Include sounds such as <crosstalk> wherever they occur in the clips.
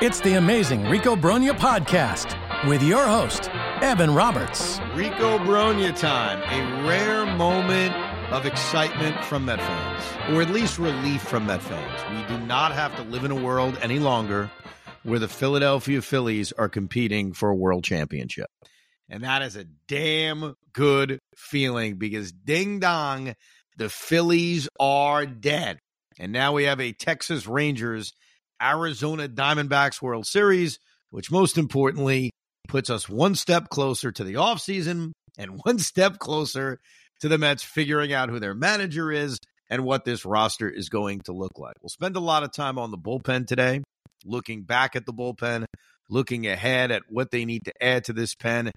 It's the amazing Rico Brogna podcast with your host, Evan Roberts. Rico Brogna time, a rare moment of excitement from Met fans, or at least relief from Met fans. We do not have to live in a world any longer where the Philadelphia Phillies are competing for a world championship. And that is a damn good feeling because ding dong, the Phillies are dead. And now we have a Texas Rangers Arizona Diamondbacks World Series, which most importantly puts us one step closer to the offseason and <laughs> one step closer to the Mets figuring out who their manager is and what this roster is going to look like. We'll spend a lot of time on the bullpen today, looking back at the bullpen, looking ahead at what they need to add to this pen,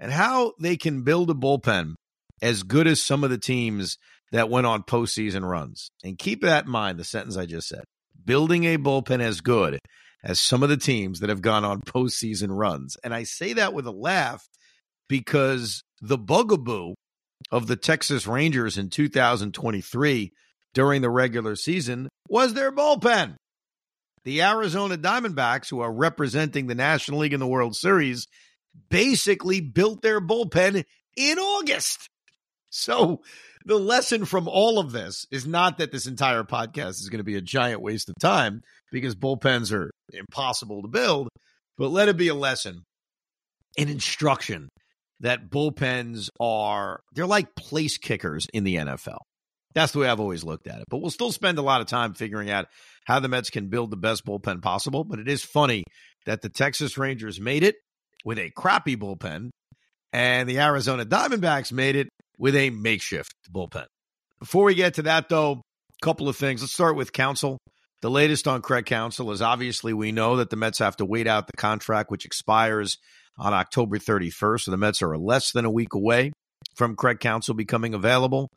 and how they can build a bullpen as good as some of the teams that went on postseason runs. And keep that in mind, the sentence I just said building a bullpen as good as some of the teams that have gone on <laughs> postseason runs. And I say that with a laugh because the bugaboo of the Texas Rangers in 2023 during the regular season was their bullpen. The Arizona Diamondbacks, who are representing the National League in the World Series, basically built their bullpen in August. So the lesson from all of this is not that this entire podcast is going to be a giant waste of time because bullpens are impossible to build, but let it be a lesson, an instruction that bullpens are they're like place kickers in the NFL. That's the way I've always looked at it. But we'll still spend a lot of time figuring out how the Mets can build the best bullpen possible. But it is funny that the Texas Rangers made it with a crappy bullpen and the Arizona Diamondbacks made it with a makeshift bullpen. Before we get to that, though, a couple of things. Let's start with Counsell. The latest on Craig Counsell is obviously we know that the Mets have to wait out the contract, which expires on October 31st. So the Mets are less than a week away from Craig Counsell becoming available.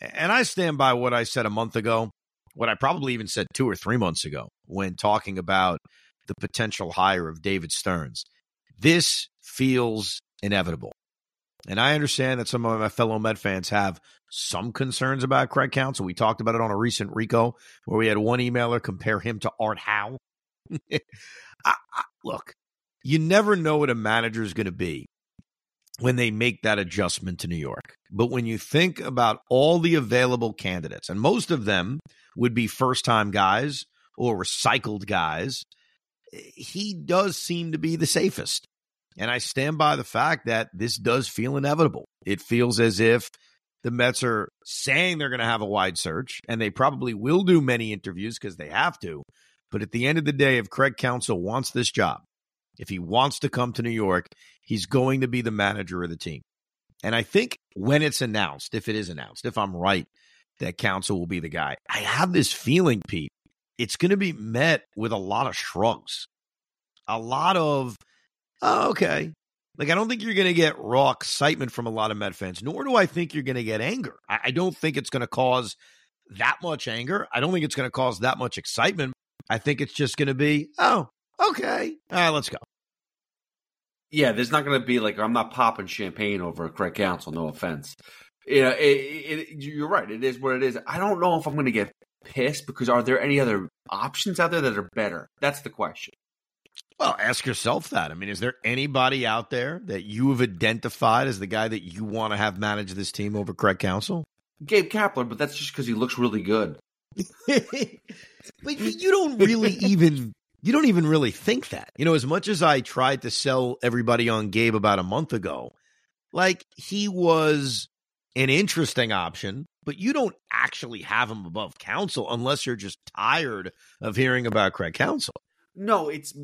And I stand by what I said a month ago, what I probably even said two or three months ago when talking about the potential hire of David Stearns. This feels inevitable. And I understand that some of my fellow Met fans have some concerns about Craig Counsell. We talked about it on a recent Rico where we had one emailer compare him to Art Howe. <laughs> I, I, look, you never know what a manager is going to be when they make that adjustment to New York. But when you think about all the available candidates, and most of them would be first time guys or recycled guys, eh, he does seem to be the safest. And I stand by the fact that this does feel inevitable. It feels as if the Mets are saying they're going to have a wide search, and they probably will do many interviews because they have to. But at the end of the day, if Craig Counsell wants this job, if he wants to come to New York, he's going to be the manager of the team. And I think when it's announced, if it is announced, if I'm right, that Counsell will be the guy, I have this feeling, Pete, it's going to be met with a lot of shrugs, a lot of oh, okay. Like, I don't think you're going to get raw excitement from a lot of Met fans, nor do I think you're going to get anger. I, I don't think it's going to cause that much anger. I don't think it's going to cause that much excitement. I think it's just going to be, oh, okay. All right, let's go. Yeah, there's not going to be like, I'm not popping champagne over a Craig Counsell, no offense. Yeah, it, it, you're right. It is what it is. I don't know if I'm going to get pissed because are there any other options out there that are better? That's the question. Well, ask yourself that. I mean, is there anybody out there that you have identified as the guy that you want to have manage this team over Craig Counsell? Gabe Kapler, but that's just because he looks really good. <laughs> but you don't really even you don't even really think that. You know, as much as I tried to sell everybody on Gabe about a month ago, like he was an interesting option, but you don't actually have him above Counsell unless you're just tired of hearing about Craig Counsell. No, it's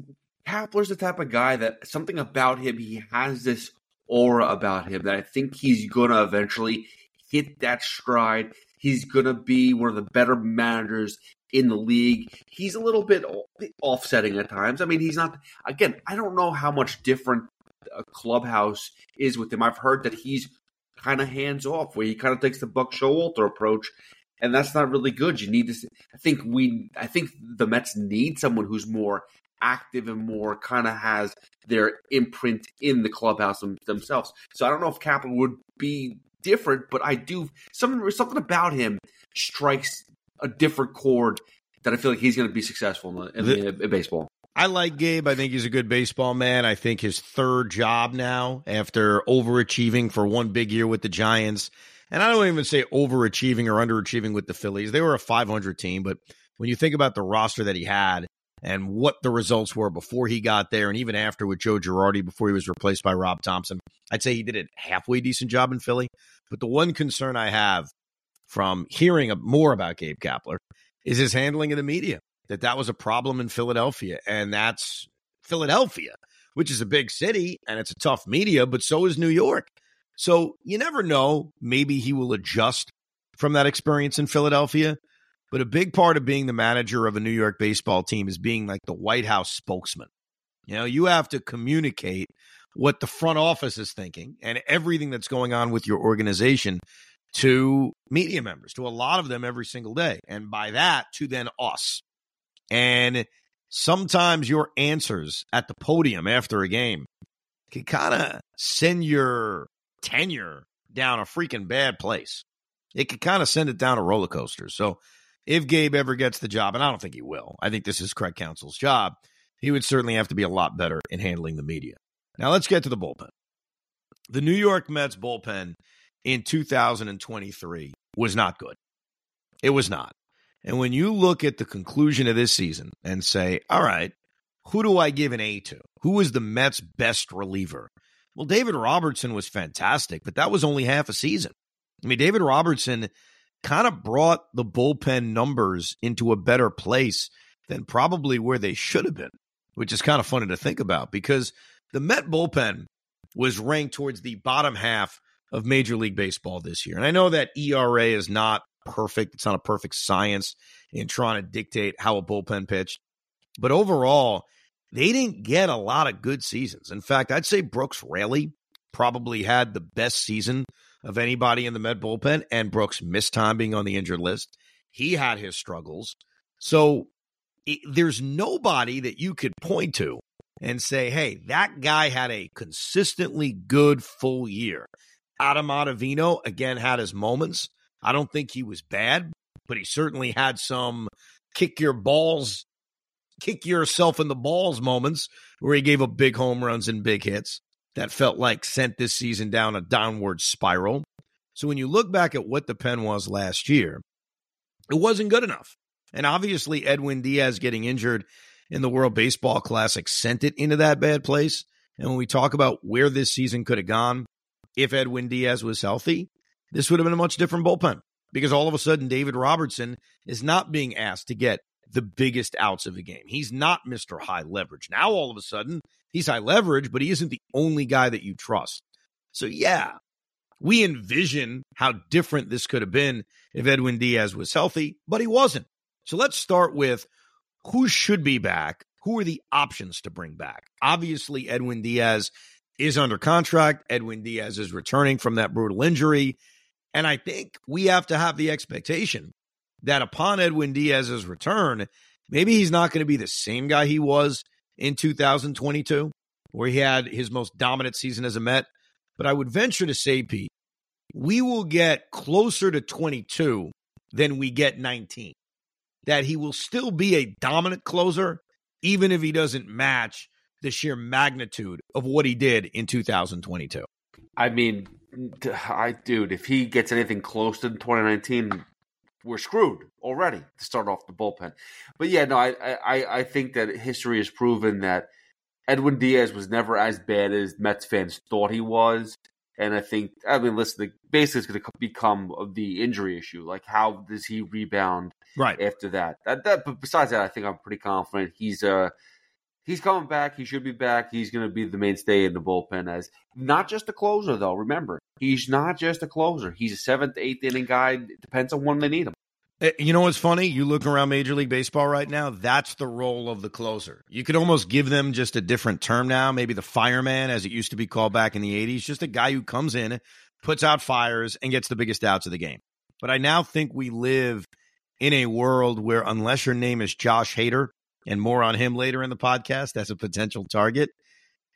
Kapler's the type of guy that something about him, he has this aura about him that I think he's going to eventually hit that stride. He's going to be one of the better managers in the league. He's a little bit offsetting at times. I mean, he's not, again, I don't know how much different a clubhouse is with him. I've heard that he's kind of hands off, where he kind of takes the Buck Showalter approach. And that's not really good. You need to. I think we. I think the Mets need someone who's more active and more kind of has their imprint in the clubhouse themselves. So I don't know if Kapler would be different, but I do something something about him strikes a different chord that I feel like he's going to be successful in, in, the, in baseball. I like Gabe. I think he's a good baseball man. I think his third job now after overachieving for one big year with the Giants. And I don't even say overachieving or underachieving with the Phillies. They were a 500 team, but when you think about the roster that he had and what the results were before he got there and even after with Joe Girardi before he was replaced by Rob Thompson. I'd say he did a halfway decent job in Philly. But the one concern I have from hearing more about Gabe Kapler is his handling of the media that that was a problem in Philadelphia. And that's Philadelphia, which is a big city and it's a tough media, but so is New York. So you never know. Maybe he will adjust from that experience in Philadelphia. But a big part of being the manager of a New York baseball team is being like the White House spokesman. You know, you have to communicate what the front office is thinking and everything that's going on with your organization to media members, to a lot of them every single day. And by that, to then us. And sometimes your answers at the podium after a game can kind of send your tenure down a freaking bad place. It could kind of send it down a roller coaster. So if Gabe ever gets the job, and I don't think he will, I think this is Craig Counsell's job, he would certainly have to be a lot better in handling the media. Now let's get to the bullpen. The New York Mets bullpen in 2023 was not good. It was not. And when you look at the conclusion of this season and say, all right, who do I give an A to? Who is the Mets' best reliever? Well, David Robertson was fantastic, but that was only half a season. I mean, David Robertson kind of brought the bullpen numbers into a better place than probably where they should have been, which is kind of funny to think about because the Met bullpen was ranked towards the bottom half of Major League Baseball this year. And I know that ERA is not perfect. It's not a perfect science in trying to dictate how a bullpen pitched. But overall, they didn't get a lot of good seasons. In fact, I'd say Brooks Raley probably had the best season of anybody in the Met bullpen, and Brooks missed time being on the injured list. He had his struggles. So it, there's nobody that you could point to and say, hey, that guy had a consistently good full year. Adam Ottavino, again, had his moments. I don't think he was bad, but he certainly had some kick your balls, kick yourself in the balls moments where he gave up big home runs and big hits that felt like sent this season down a downward spiral. So when you look back at what the pen was last year, it wasn't good enough. And obviously, Edwin Diaz getting injured in the World Baseball Classic sent it into that bad place. And when we talk about where this season could have gone if Edwin Diaz was healthy, this would have been a much different bullpen because all of a sudden David Robertson is not being asked to get the biggest outs of the game. He's not Mr. High Leverage. Now all of a sudden he's high leverage, but he isn't the only guy that you trust. So yeah, we envision how different this could have been if Edwin Diaz was healthy, but he wasn't. So let's start with who should be back. Who are the options to bring back? Obviously, Edwin Diaz is under contract. Edwin Diaz is returning from that brutal injury. And I think we have to have the expectation that upon Edwin Diaz's return, maybe he's not going to be the same guy he was in 2022, where he had his most dominant season as a Met. But I would venture to say, Pete, we will get closer to 22 than we get 19. That he will still be a dominant closer, even if he doesn't match the sheer magnitude of what he did in 2022. I mean, I dude, if he gets anything close to 2019, we're screwed already to start off the bullpen. But yeah, no, I I, I think that history has proven that Edwin Diaz was never as bad as Mets fans thought he was. And I think, I mean, listen, the basically it's going to become the injury issue. Like, how does he rebound right after that? that? That, but besides that, I think I'm pretty confident he's uh he's coming back. He should be back. He's going to be the mainstay in the bullpen as not just a closer, though. Remember, He's not just a closer. He's a seventh, eighth inning guy. Depends on when they need him. Eh, you know what's funny? You look around Major League Baseball right now, that's the role of the closer. You could almost give them just a different term now, maybe the fireman, as it used to be called back in the 80s, just a guy who comes in, puts out fires, and gets the biggest outs of the game. But I now think we live in a world where, unless your name is Josh Hader, and more on him later in the podcast as a potential target,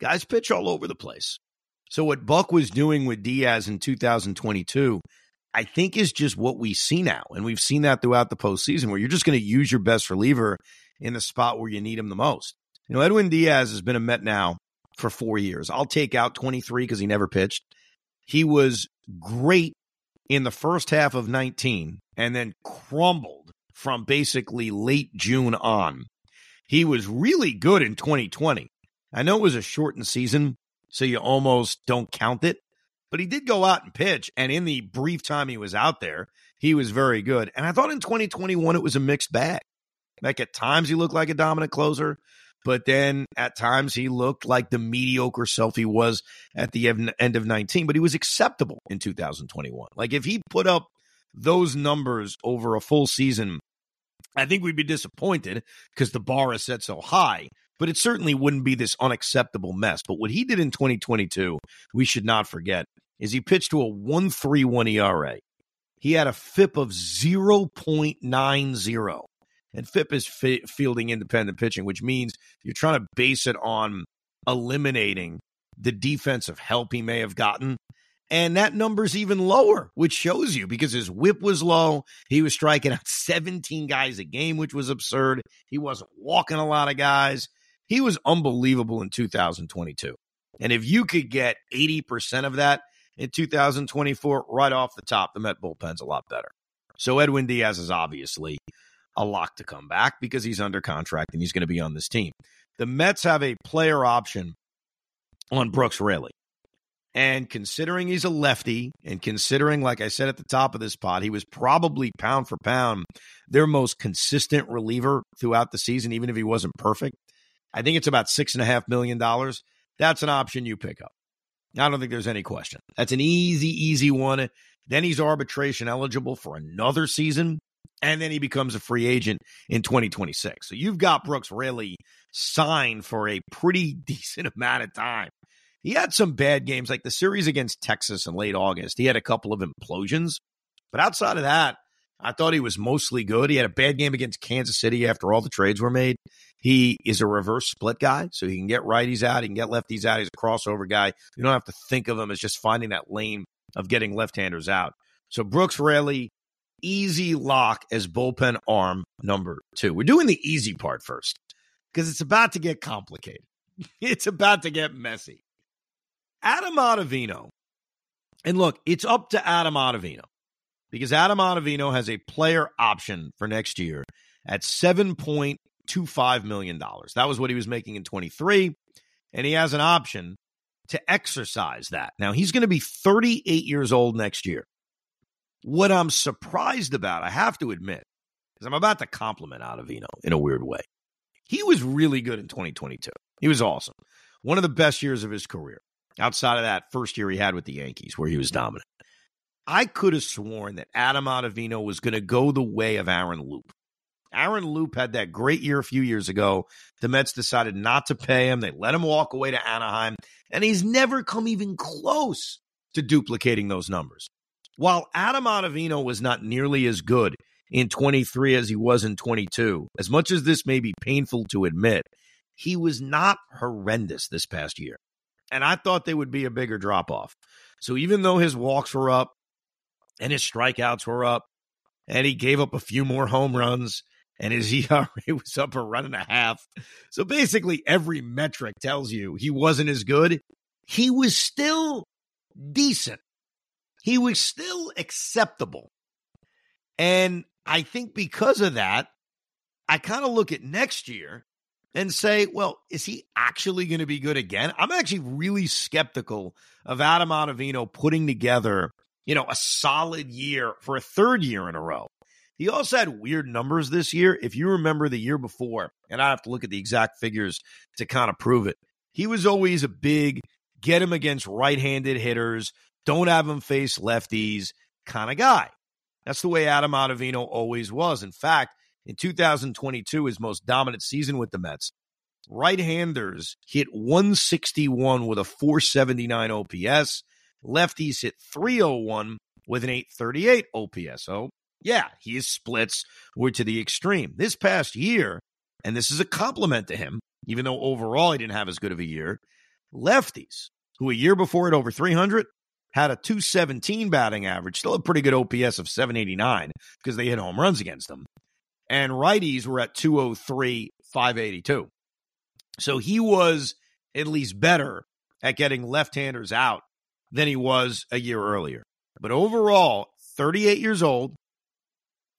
guys pitch all over the place. So what Buck was doing with Diaz in 2022, I think is just what we see now. And we've seen that throughout the postseason where you're just going to use your best reliever in the spot where you need him the most. You know, Edwin Diaz has been a Met now for four years. I'll take out 23 because he never pitched. He was great in the first half of 19 and then crumbled from basically late June on. He was really good in 2020. I know it was a shortened season, so you almost don't count it, but he did go out and pitch. And in the brief time he was out there, he was very good. And I thought in 2021 it was a mixed bag. Like at times he looked like a dominant closer, but then at times he looked like the mediocre self he was at the end of 19, but he was acceptable in 2021. Like if he put up those numbers over a full season, I think we'd be disappointed because the bar is set so high, but it certainly wouldn't be this unacceptable mess. But what he did in 2022, we should not forget, is he pitched to a 131 ERA. He had a FIP of 0.90. And FIP is fi- fielding independent pitching, which means you're trying to base it on eliminating the defensive help he may have gotten. And that number's even lower, which shows you because his whip was low. He was striking out 17 guys a game, which was absurd. He wasn't walking a lot of guys. He was unbelievable in 2022. And if you could get 80% of that in 2024, right off the top, the Met bullpen's a lot better. So Edwin Diaz is obviously a lock to come back because he's under contract and he's going to be on this team. The Mets have a player option on Brooks Raley. And considering he's a lefty, and considering, like I said at the top of this pod, he was probably pound for pound their most consistent reliever throughout the season, even if he wasn't perfect. I think it's about six and a half million dollars. That's an option you pick up. I don't think there's any question. That's an easy, easy one. Then he's arbitration eligible for another season and then he becomes a free agent in 2026. So you've got Brooks Raley signed for a pretty <laughs> decent amount of time. He had some bad games, like the series against Texas in late August. He had a couple of implosions, but outside of that, I thought he was mostly good. He had a bad game against Kansas City after all the trades were made. He is a reverse split guy, so he can get righties out, he can get lefties out. He's a crossover guy. You don't have to think of him as just finding that lane of getting left-handers out. So Brooks Raley, easy lock as bullpen arm number two. We're doing the easy part first because it's about to get complicated. <laughs> It's about to get messy. Adam Ottavino, and look, it's up to Adam Ottavino because Adam Ottavino has a player option for next year at $7.25 million. That was what he was making in 23, and he has an option to exercise that. Now, he's going to be 38 years old next year. What I'm surprised about, I have to admit, is I'm about to compliment Ottavino in a weird way. He was really good in 2022. He was awesome. One of the best years of his career. Outside of that first year he had with the Yankees, where he was dominant. I could have sworn that Adam Ottavino was going to go the way of Aaron Loup. Aaron Loup had that great year a few years ago. The Mets decided not to pay him. They let him walk away to Anaheim, and he's never come even close to duplicating those numbers. While Adam Ottavino was not nearly as good in 23 as he was in 22, as much as this may be painful to admit, he was not horrendous this past year. And I thought they would be a bigger drop off. So even though his walks were up and his strikeouts were up, and he gave up a few more home runs, and his <laughs> ERA was up a run and a half. So basically, every metric tells you he wasn't as good. He was still decent he was still acceptable. And I think because of that, I kind of look at next year and say, well, is he actually going to be good again? I'm actually really skeptical of Adam Ottavino putting together, you know, a solid year for a third year in a row. He also had weird numbers this year. If you remember the year before, and I have to look at the exact figures to kind of prove it, he was always a big get him against right handed hitters, don't have him face lefties kind of guy. That's the way Adam Ottavino always was. In fact, in 2022, his most dominant season with the Mets, right-handers hit 161 with a 479 OPS. Lefties hit 301 with an 838 OPS. So, yeah, his splits were to the extreme. This past year, and this is a compliment to him, even though overall he didn't have as good of a year, lefties, who a year before at over 300, had a 217 batting average, still a pretty good OPS of 789 because they hit home runs against them. And righties were at 203, 582. So he was at least better at getting left handers out than he was a year earlier. But overall, 38 years old,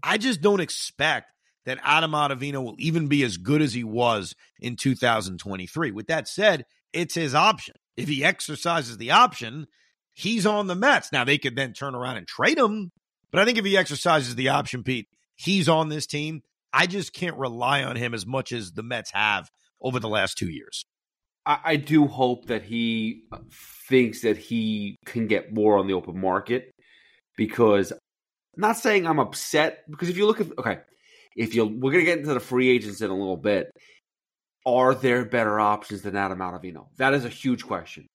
I just don't expect that Adam Ottavino will even be as good as he was in 2023. With that said, it's his option. If he exercises the option, he's on the Mets. Now they could then turn around and trade him, but I think if he exercises the option, Pete, he's on this team. I just can't rely on him as much as the Mets have over the last two years. I, do hope that he thinks that he can get more on the open market because I'm not saying I'm upset because if you look at okay, if you we're gonna get into the free agents in a little bit, are there better options than Adam Ottavino? That is a huge question.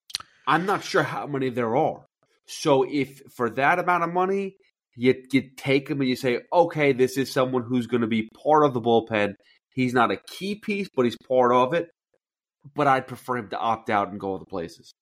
I'm not sure how many there are. So if for that amount of money you you take him and you say, okay, this is someone who's going to be part of the bullpen. He's not a key piece, but he's part of it. But I'd prefer him to opt out and go other places.